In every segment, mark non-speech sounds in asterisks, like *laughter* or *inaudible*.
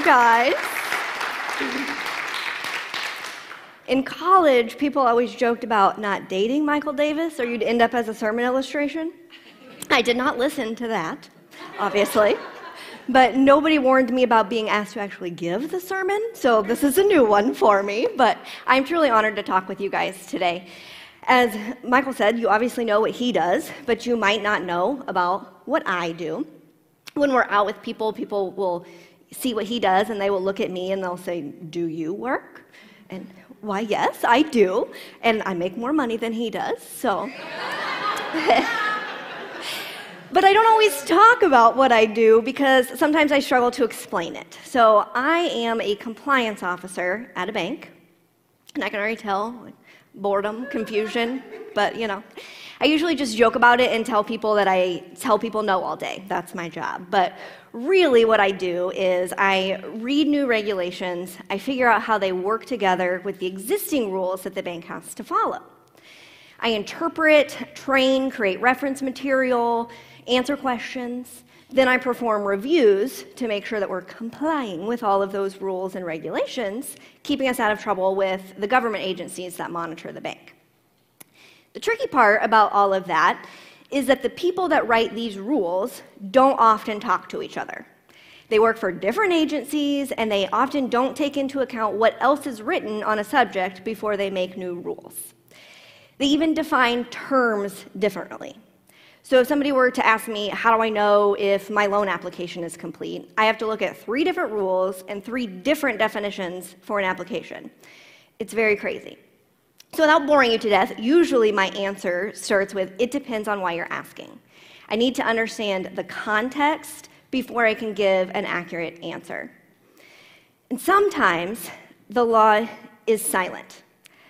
You, guys. In college, people always joked about not dating Michael Davis or you'd end up as a sermon illustration. I did not listen to that, obviously. But nobody warned me about being asked to actually give the sermon, so this is a new one for me. But I'm truly honored to talk with you guys today. As Michael said, you obviously know what he does, but you might not know about what I do. When we're out with people, people will see what he does and they will look at me and they'll say, Do you work? And why, yes, I do. And I make more money than he does, so. *laughs* but I don't always talk about what I do because sometimes I struggle to explain it. So I am a compliance officer at a bank, and I can already tell boredom, confusion, but you know. I usually just joke about it and tell people that I tell people no all day. That's my job. But really, what I do is I read new regulations, I figure out how they work together with the existing rules that the bank has to follow. I interpret, train, create reference material, answer questions. Then I perform reviews to make sure that we're complying with all of those rules and regulations, keeping us out of trouble with the government agencies that monitor the bank. The tricky part about all of that is that the people that write these rules don't often talk to each other. They work for different agencies and they often don't take into account what else is written on a subject before they make new rules. They even define terms differently. So if somebody were to ask me, how do I know if my loan application is complete? I have to look at three different rules and three different definitions for an application. It's very crazy. So without boring you to death, usually my answer starts with, it depends on why you're asking. I need to understand the context before I can give an accurate answer. And sometimes the law is silent.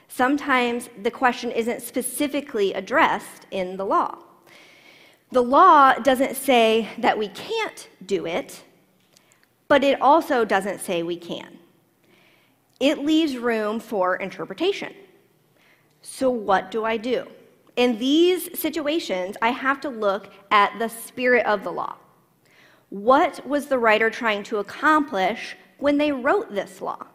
Sometimes the question isn't specifically addressed in the law. The law doesn't say that we can't do it, but it also doesn't say we can. It leaves room for interpretation. So, what do I do? In these situations, I have to look at the spirit of the law. What was the writer trying to accomplish when they wrote this law?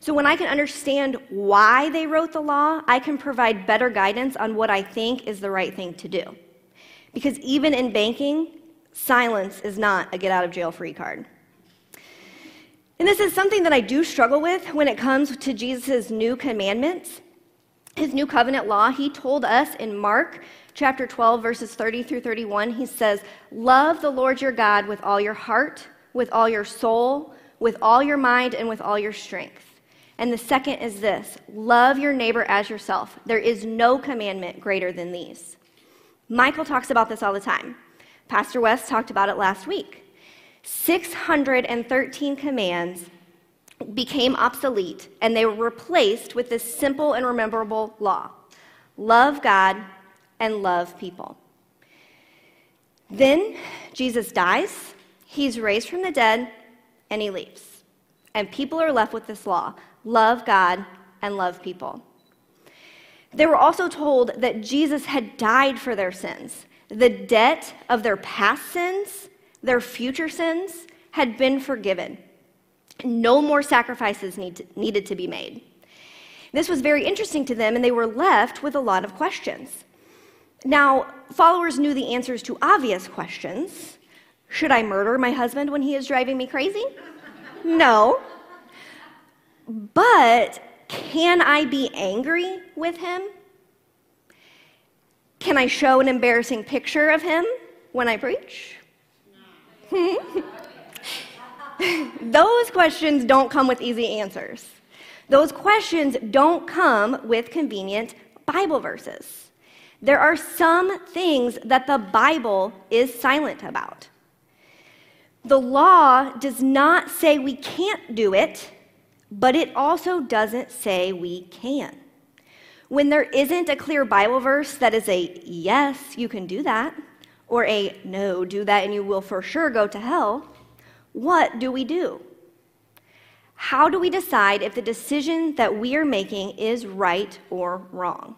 So, when I can understand why they wrote the law, I can provide better guidance on what I think is the right thing to do. Because even in banking, silence is not a get out of jail free card. And this is something that I do struggle with when it comes to Jesus' new commandments. His new covenant law, he told us in Mark chapter 12, verses 30 through 31, he says, Love the Lord your God with all your heart, with all your soul, with all your mind, and with all your strength. And the second is this love your neighbor as yourself. There is no commandment greater than these. Michael talks about this all the time. Pastor West talked about it last week. 613 commands became obsolete and they were replaced with this simple and rememberable law love God and love people. Then Jesus dies, he's raised from the dead, and he leaves. And people are left with this law love God and love people. They were also told that Jesus had died for their sins. The debt of their past sins, their future sins, had been forgiven. No more sacrifices need to, needed to be made. This was very interesting to them, and they were left with a lot of questions. Now, followers knew the answers to obvious questions. Should I murder my husband when he is driving me crazy? No. But can I be angry with him? Can I show an embarrassing picture of him when I preach? *laughs* *laughs* Those questions don't come with easy answers. Those questions don't come with convenient Bible verses. There are some things that the Bible is silent about. The law does not say we can't do it, but it also doesn't say we can. When there isn't a clear Bible verse that is a yes, you can do that, or a no, do that and you will for sure go to hell, what do we do? How do we decide if the decision that we are making is right or wrong?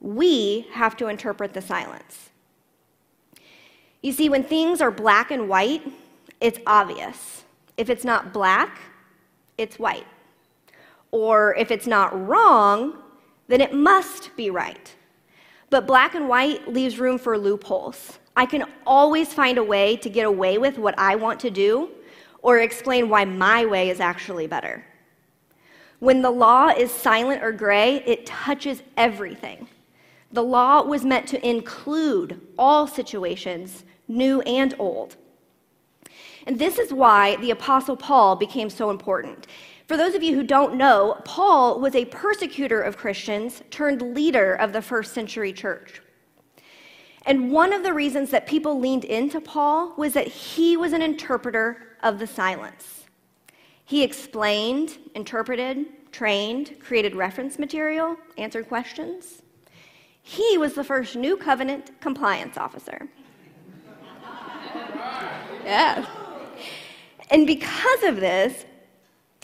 We have to interpret the silence. You see, when things are black and white, it's obvious. If it's not black, it's white. Or if it's not wrong, then it must be right. But black and white leaves room for loopholes. I can always find a way to get away with what I want to do or explain why my way is actually better. When the law is silent or gray, it touches everything. The law was meant to include all situations, new and old. And this is why the Apostle Paul became so important. For those of you who don't know, Paul was a persecutor of Christians turned leader of the first century church. And one of the reasons that people leaned into Paul was that he was an interpreter of the silence. He explained, interpreted, trained, created reference material, answered questions. He was the first New Covenant compliance officer. *laughs* yeah. And because of this,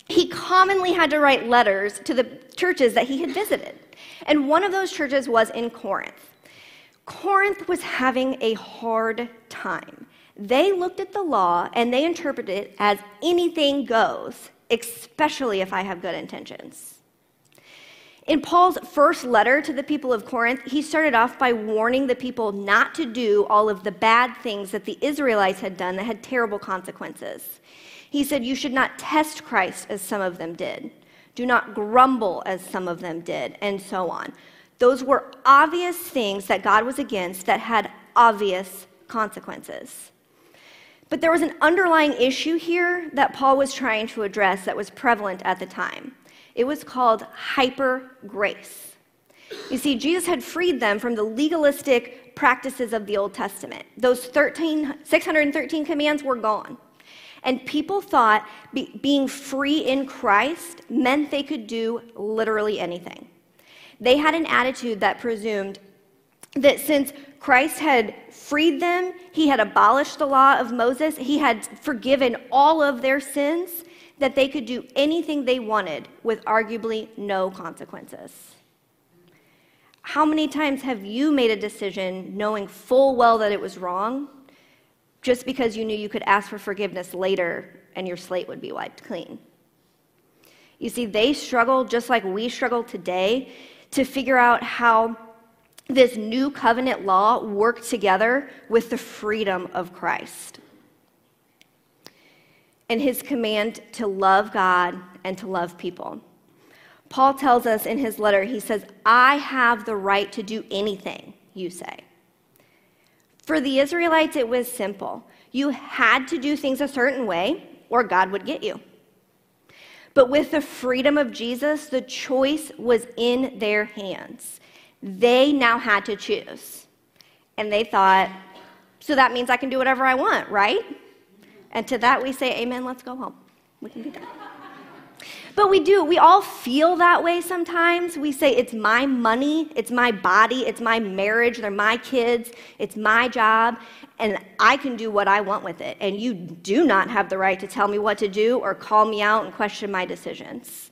he commonly had to write letters to the churches that he had visited. And one of those churches was in Corinth. Corinth was having a hard time. They looked at the law and they interpreted it as anything goes, especially if I have good intentions. In Paul's first letter to the people of Corinth, he started off by warning the people not to do all of the bad things that the Israelites had done that had terrible consequences. He said, You should not test Christ as some of them did. Do not grumble as some of them did, and so on. Those were obvious things that God was against that had obvious consequences. But there was an underlying issue here that Paul was trying to address that was prevalent at the time. It was called hyper grace. You see, Jesus had freed them from the legalistic practices of the Old Testament. Those 13, 613 commands were gone. And people thought be, being free in Christ meant they could do literally anything. They had an attitude that presumed that since Christ had freed them, he had abolished the law of Moses, he had forgiven all of their sins, that they could do anything they wanted with arguably no consequences. How many times have you made a decision knowing full well that it was wrong just because you knew you could ask for forgiveness later and your slate would be wiped clean? You see, they struggled just like we struggle today to figure out how this new covenant law worked together with the freedom of Christ and his command to love God and to love people. Paul tells us in his letter, he says, I have the right to do anything you say. For the Israelites, it was simple. You had to do things a certain way, or God would get you. But with the freedom of Jesus, the choice was in their hands. They now had to choose. And they thought, so that means I can do whatever I want, right? And to that we say, Amen, let's go home. We can be done. But we do. We all feel that way sometimes. We say, it's my money, it's my body, it's my marriage, they're my kids, it's my job, and I can do what I want with it. And you do not have the right to tell me what to do or call me out and question my decisions.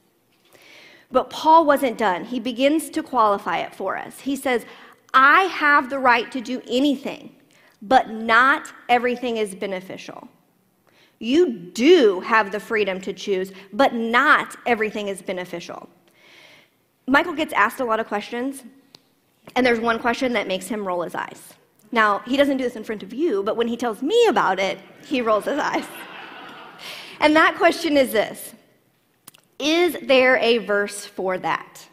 But Paul wasn't done. He begins to qualify it for us. He says, I have the right to do anything, but not everything is beneficial. You do have the freedom to choose, but not everything is beneficial. Michael gets asked a lot of questions, and there's one question that makes him roll his eyes. Now, he doesn't do this in front of you, but when he tells me about it, he rolls his eyes. *laughs* And that question is this Is there a verse for that?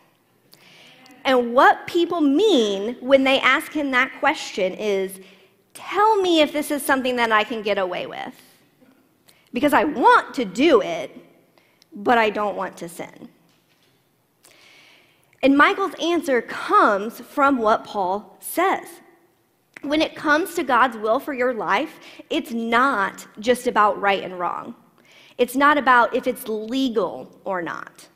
And what people mean when they ask him that question is tell me if this is something that I can get away with because I want to do it, but I don't want to sin. And Michael's answer comes from what Paul says. When it comes to God's will for your life, it's not just about right and wrong. It's not about if it's legal or not.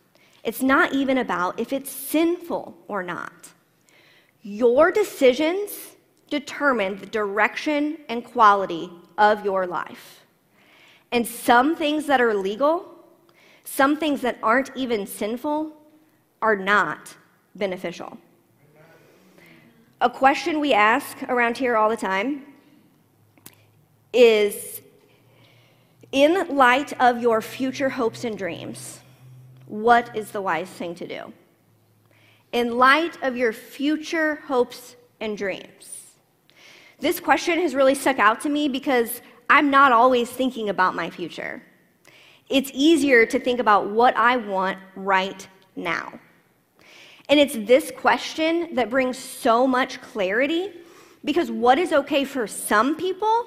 It's not even about if it's sinful or not. Your decisions determine the direction and quality of your life. And some things that are legal, some things that aren't even sinful, are not beneficial. A question we ask around here all the time is In light of your future hopes and dreams, what is the wise thing to do? In light of your future hopes and dreams. This question has really stuck out to me because I'm not always thinking about my future. It's easier to think about what I want right now. And it's this question that brings so much clarity because what is okay for some people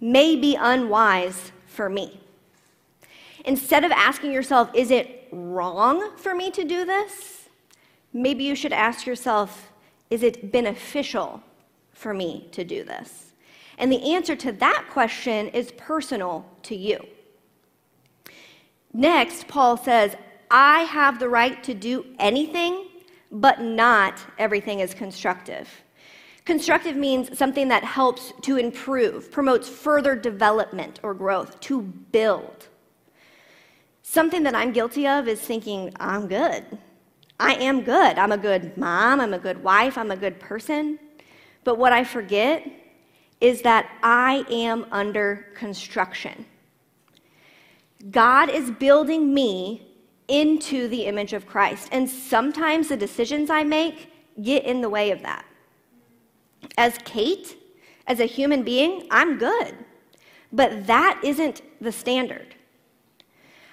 may be unwise for me. Instead of asking yourself, is it wrong for me to do this? Maybe you should ask yourself, is it beneficial for me to do this? And the answer to that question is personal to you. Next, Paul says, I have the right to do anything, but not everything is constructive. Constructive means something that helps to improve, promotes further development or growth, to build. Something that I'm guilty of is thinking, I'm good. I am good. I'm a good mom. I'm a good wife. I'm a good person. But what I forget is that I am under construction. God is building me into the image of Christ. And sometimes the decisions I make get in the way of that. As Kate, as a human being, I'm good. But that isn't the standard.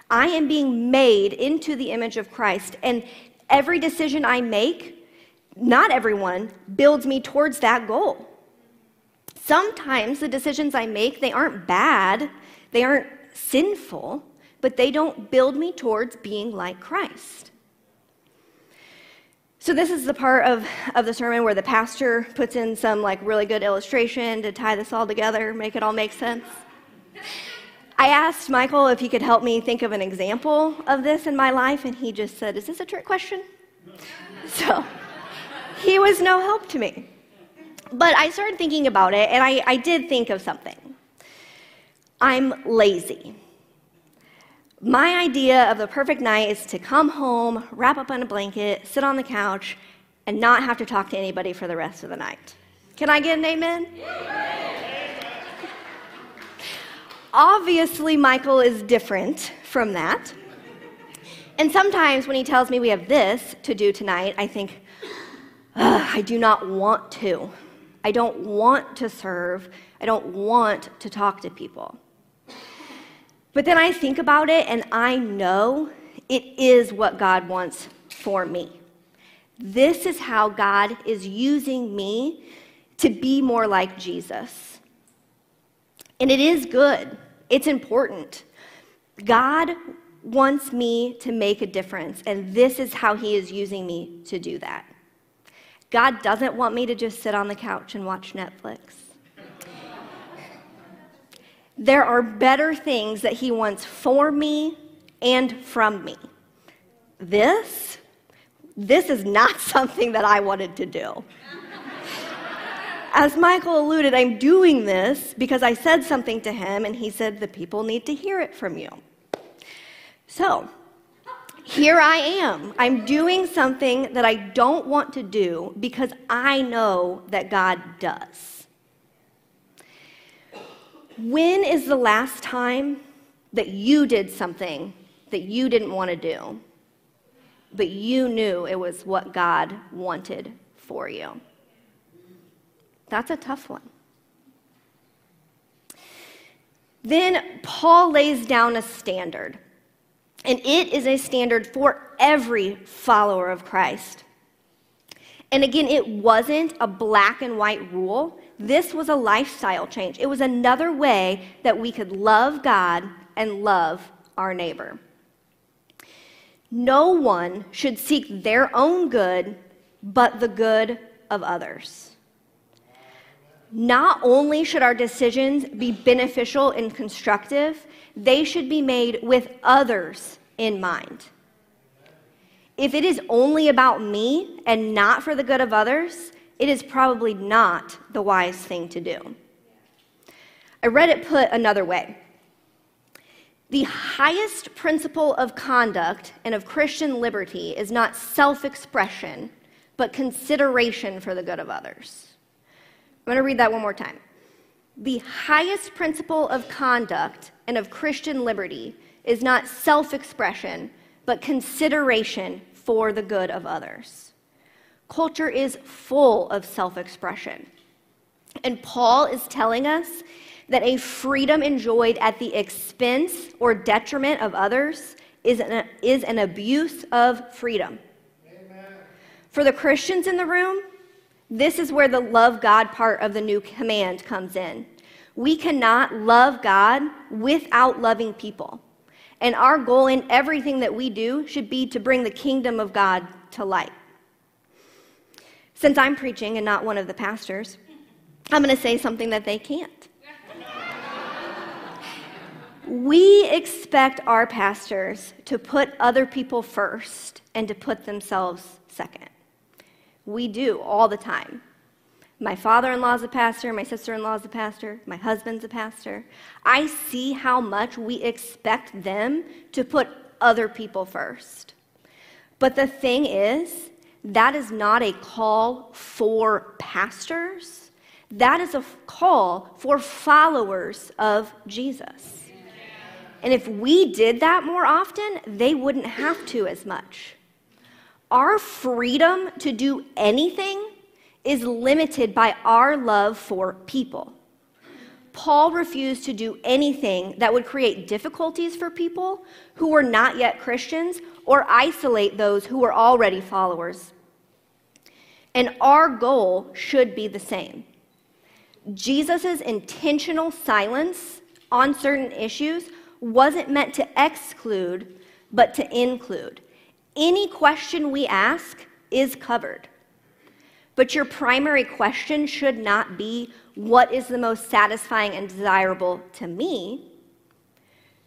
I am being made into the image of Christ. And every decision I make, not everyone, builds me towards that goal. Sometimes the decisions I make, they aren't bad, they aren't sinful, but they don't build me towards being like Christ. So, this is the part of, of the sermon where the pastor puts in some like really good illustration to tie this all together, make it all make sense. I asked Michael if he could help me think of an example of this in my life, and he just said, Is this a trick question? So, he was no help to me. But I started thinking about it, and I, I did think of something. I'm lazy. My idea of the perfect night is to come home, wrap up in a blanket, sit on the couch, and not have to talk to anybody for the rest of the night. Can I get an amen? Obviously, Michael is different from that. And sometimes when he tells me we have this to do tonight, I think, I do not want to. I don't want to serve. I don't want to talk to people. But then I think about it and I know it is what God wants for me. This is how God is using me to be more like Jesus. And it is good, it's important. God wants me to make a difference, and this is how He is using me to do that. God doesn't want me to just sit on the couch and watch Netflix. There are better things that He wants for me and from me. This, this is not *laughs* something that I wanted to do. As Michael alluded, I'm doing this because I said something to him and he said, The people need to hear it from you. So, here I am. I'm doing something that I don't want to do because I know that God does. When is the last time that you did something that you didn't want to do, but you knew it was what God wanted for you? That's a tough one. Then Paul lays down a standard. And it is a standard for every follower of Christ. And again, it wasn't a black and white rule. This was a lifestyle change. It was another way that we could love God and love our neighbor. No one should seek their own good, but the good of others. Not only should our decisions be beneficial and constructive, they should be made with others in mind. If it is only about me and not for the good of others, it is probably not the wise thing to do. I read it put another way. The highest principle of conduct and of Christian liberty is not self expression, but consideration for the good of others. I'm going to read that one more time. The highest principle of conduct and of Christian liberty is not self expression, but consideration for the good of others. Culture is full of self expression. And Paul is telling us that a freedom enjoyed at the expense or detriment of others is an, is an abuse of freedom. Amen. For the Christians in the room, this is where the love God part of the new command comes in. We cannot love God without loving people. And our goal in everything that we do should be to bring the kingdom of God to light. Since I'm preaching and not one of the pastors, I'm going to say something that they can't. *laughs* we expect our pastors to put other people first and to put themselves second. We do all the time. My father in law is a pastor, my sister in law is a pastor, my husband's a pastor. I see how much we expect them to put other people first. But the thing is, that is not a call for pastors. That is a call for followers of Jesus. And if we did that more often, they wouldn't have to as much. Our freedom to do anything is limited by our love for people. Paul refused to do anything that would create difficulties for people who were not yet Christians or isolate those who were already followers. And our goal should be the same. Jesus' intentional silence on certain issues wasn't meant to exclude, but to include. Any question we ask is covered. But your primary question should not be, What is the most satisfying and desirable to me?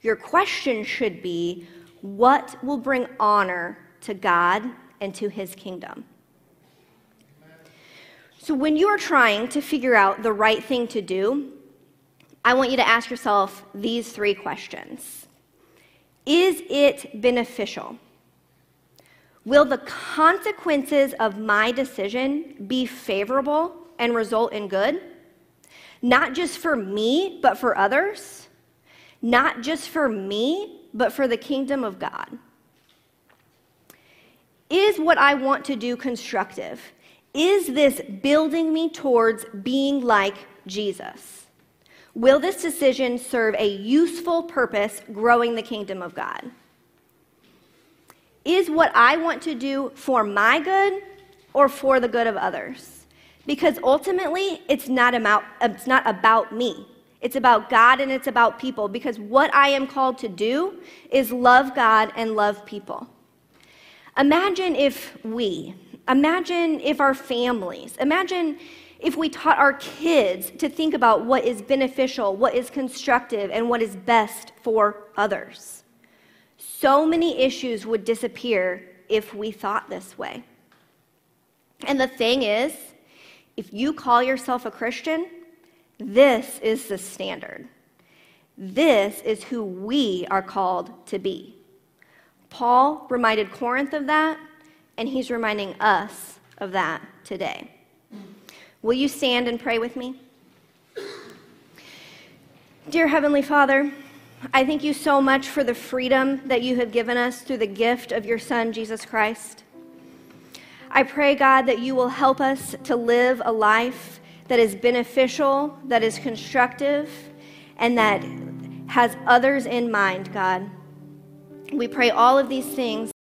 Your question should be, What will bring honor to God and to his kingdom? So, when you are trying to figure out the right thing to do, I want you to ask yourself these three questions Is it beneficial? Will the consequences of my decision be favorable and result in good? Not just for me, but for others? Not just for me, but for the kingdom of God? Is what I want to do constructive? Is this building me towards being like Jesus? Will this decision serve a useful purpose growing the kingdom of God? Is what I want to do for my good or for the good of others? Because ultimately, it's not about, it's not about me. It's about God and it's about people. Because what I am called to do is love God and love people. Imagine if we, imagine if our families, imagine if we taught our kids to think about what is beneficial, what is constructive, and what is best for others so many issues would disappear if we thought this way. And the thing is, if you call yourself a Christian, this is the standard. This is who we are called to be. Paul reminded Corinth of that, and he's reminding us of that today. Will you stand and pray with me? Dear Heavenly Father, I thank you so much for the freedom that you have given us through the gift of your Son, Jesus Christ. I pray, God, that you will help us to live a life that is beneficial, that is constructive, and that has others in mind, God. We pray all of these things